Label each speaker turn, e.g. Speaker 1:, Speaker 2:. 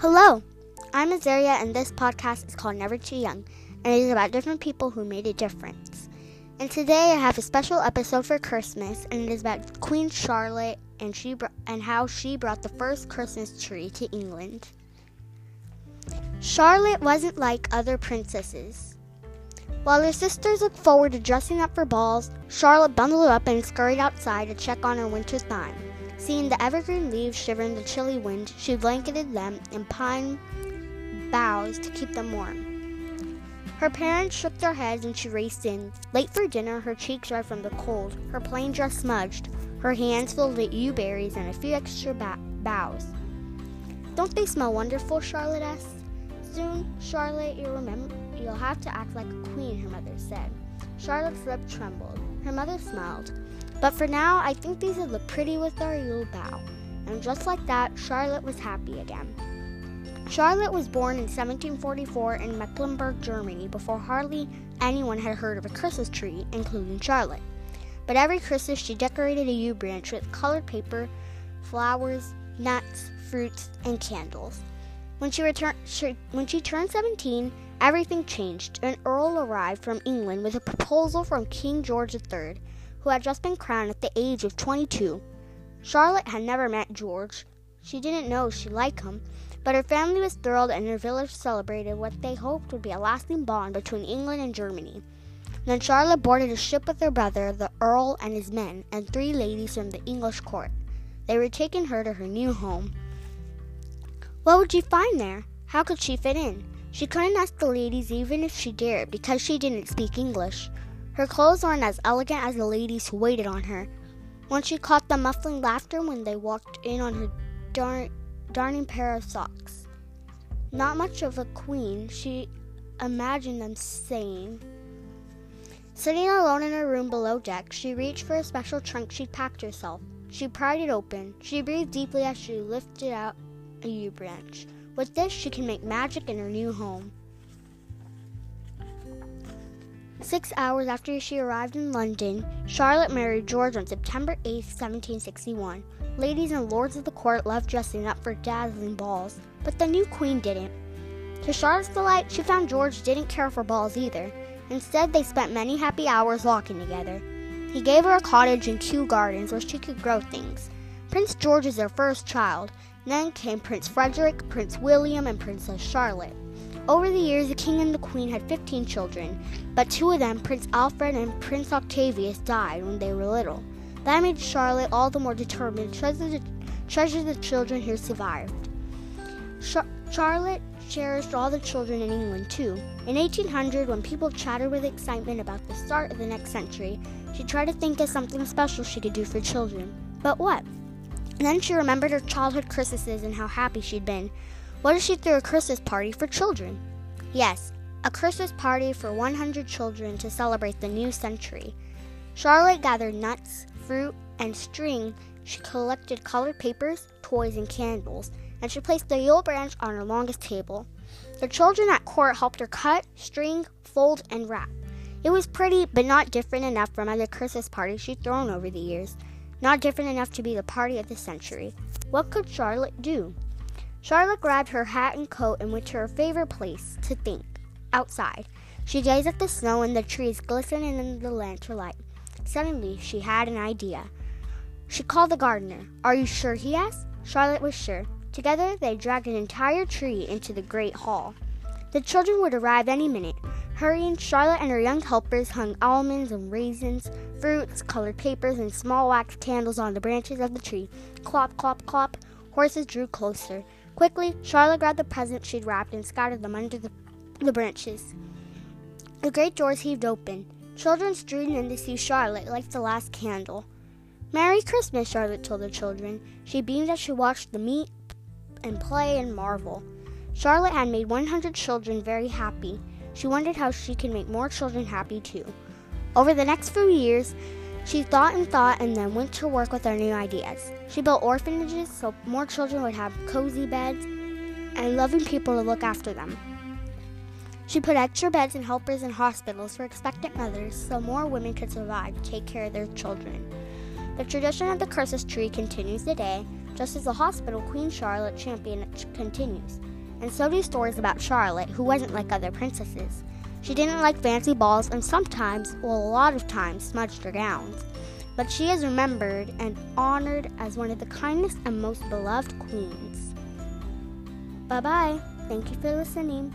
Speaker 1: Hello, I'm Azaria, and this podcast is called Never Too Young, and it is about different people who made a difference. And today I have a special episode for Christmas, and it is about Queen Charlotte and she br- and how she brought the first Christmas tree to England. Charlotte wasn't like other princesses. While her sisters looked forward to dressing up for balls, Charlotte bundled up and scurried outside to check on her winter's time. Seeing the evergreen leaves shiver in the chilly wind, she blanketed them in pine boughs to keep them warm. Her parents shook their heads and she raced in. Late for dinner, her cheeks red from the cold, her plain dress smudged, her hands filled with yew berries and a few extra ba- boughs. Don't they smell wonderful? Charlotte asked. Soon, Charlotte, you'll remember you'll have to act like a queen, her mother said. Charlotte's lip trembled. Her mother smiled. But for now, I think these will look pretty with our Yule bow. And just like that, Charlotte was happy again. Charlotte was born in 1744 in Mecklenburg, Germany, before hardly anyone had heard of a Christmas tree, including Charlotte. But every Christmas, she decorated a yew branch with colored paper, flowers, nuts, fruits, and candles. When she, returned, she, when she turned 17, everything changed. An earl arrived from England with a proposal from King George III who had just been crowned at the age of 22. Charlotte had never met George. She didn't know she liked him, but her family was thrilled and her village celebrated what they hoped would be a lasting bond between England and Germany. Then Charlotte boarded a ship with her brother, the Earl, and his men, and three ladies from the English court. They were taking her to her new home. What would she find there? How could she fit in? She couldn't ask the ladies even if she dared because she didn't speak English. Her clothes weren't as elegant as the ladies who waited on her. Once she caught them muffling laughter when they walked in on her darn, darning pair of socks. Not much of a queen, she imagined them saying. Sitting alone in her room below deck, she reached for a special trunk she'd packed herself. She pried it open. She breathed deeply as she lifted out a yew branch. With this, she can make magic in her new home. Six hours after she arrived in London, Charlotte married George on September 8, 1761. Ladies and lords of the court loved dressing up for dazzling balls, but the new queen didn't. To Charlotte's delight, she found George didn't care for balls either. Instead, they spent many happy hours walking together. He gave her a cottage and two Gardens where she could grow things. Prince George is their first child. Then came Prince Frederick, Prince William, and Princess Charlotte. Over the years, the king and the queen had 15 children, but two of them, Prince Alfred and Prince Octavius, died when they were little. That made Charlotte all the more determined to treasure the, treasure the children who survived. Char- Charlotte cherished all the children in England too. In 1800, when people chattered with excitement about the start of the next century, she tried to think of something special she could do for children. But what? And then she remembered her childhood Christmases and how happy she'd been. What if she threw a Christmas party for children? Yes, a Christmas party for 100 children to celebrate the new century. Charlotte gathered nuts, fruit, and string. She collected colored papers, toys, and candles, and she placed the Yule branch on her longest table. The children at court helped her cut, string, fold, and wrap. It was pretty, but not different enough from other Christmas parties she'd thrown over the years. Not different enough to be the party of the century. What could Charlotte do? Charlotte grabbed her hat and coat and went to her favorite place to think outside. She gazed at the snow and the trees glistening in the lantern light. Suddenly, she had an idea. She called the gardener. Are you sure? he asked. Charlotte was sure. Together, they dragged an entire tree into the great hall. The children would arrive any minute. Hurrying, Charlotte and her young helpers hung almonds and raisins, fruits, colored papers, and small wax candles on the branches of the tree. Clop, clop, clop. Horses drew closer. Quickly, Charlotte grabbed the presents she'd wrapped and scattered them under the, the branches. The great doors heaved open. Children streamed in to see Charlotte like the last candle. Merry Christmas, Charlotte told the children. She beamed as she watched them meet and play and marvel. Charlotte had made 100 children very happy. She wondered how she could make more children happy too. Over the next few years, she thought and thought and then went to work with her new ideas. She built orphanages so more children would have cozy beds and loving people to look after them. She put extra beds and helpers in hospitals for expectant mothers so more women could survive to take care of their children. The tradition of the Christmas tree continues today, just as the hospital Queen Charlotte championed continues. and so do stories about Charlotte, who wasn't like other princesses. She didn't like fancy balls and sometimes, well, a lot of times, smudged her gowns. But she is remembered and honored as one of the kindest and most beloved queens. Bye bye. Thank you for listening.